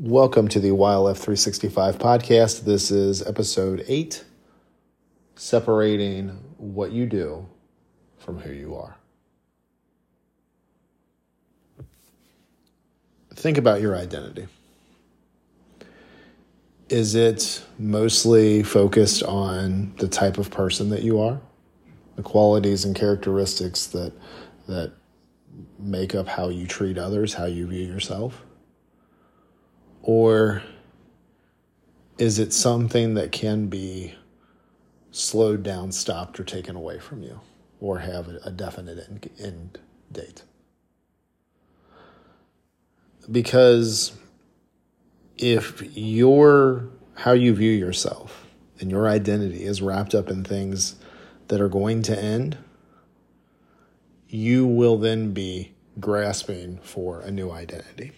Welcome to the YLF365 podcast. This is episode 8 Separating What You Do from Who You Are. Think about your identity. Is it mostly focused on the type of person that you are? The qualities and characteristics that, that make up how you treat others, how you view yourself? Or is it something that can be slowed down, stopped, or taken away from you, or have a, definite end, end date? Because if your how you view yourself and your identity is wrapped up in things that are going to end, you will then be grasping for a new identity.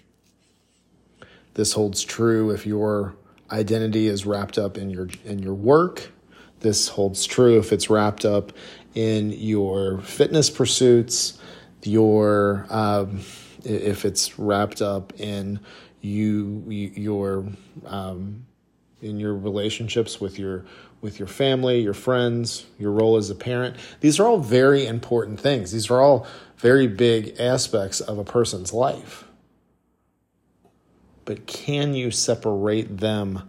This holds true if your identity is wrapped up in your in your work. This holds true if it's wrapped up in your fitness pursuits, your um, if it's wrapped up in you your um, in your relationships with your with your family, your friends, your role as a parent. These are all very important things. These are all very big aspects of a person's life but can you separate them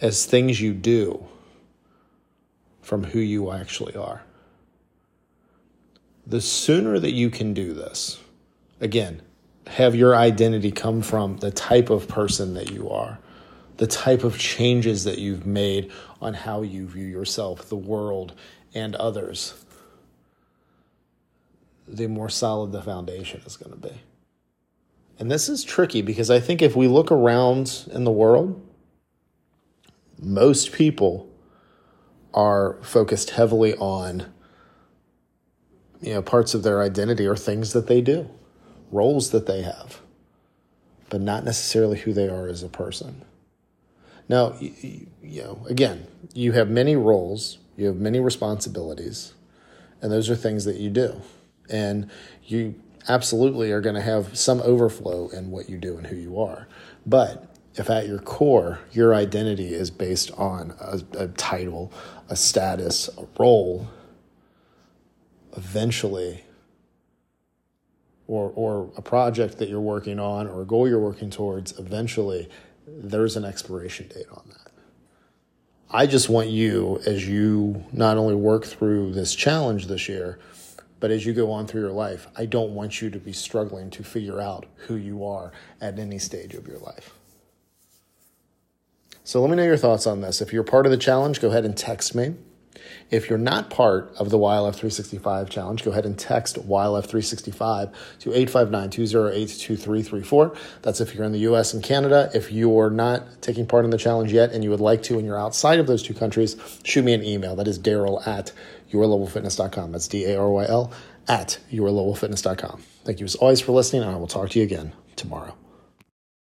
as things you do from who you actually are? The sooner that you can do this, again, have your identity come from the type of person that you are, the type of changes that you've made on how you view yourself, the world, and others, the more solid the foundation is going to be. And this is tricky because I think if we look around in the world, most people are focused heavily on you know parts of their identity or things that they do, roles that they have, but not necessarily who they are as a person. Now, you, know, again, you have many roles, you have many responsibilities, and those are things that you do. And you absolutely are going to have some overflow in what you do and who you are. But if at your core, your identity is based on a, a title, a status, a role, eventually, or, or a project that you're working on or a goal you're working towards, eventually, there's an expiration date on that. I just want you, as you not only work through this challenge this year, but as you go on through your life, I don't want you to be struggling to figure out who you are at any stage of your life. So let me know your thoughts on this. If you're part of the challenge, go ahead and text me. If you're not part of the YLF365 challenge, go ahead and text YLF365 to 859-208-2334. That's if you're in the US and Canada. If you're not taking part in the challenge yet and you would like to and you're outside of those two countries, shoot me an email. That is Daryl at yourlevelfitness.com. That's D A R Y L at yourlevelfitness.com. Thank you as always for listening, and I will talk to you again tomorrow.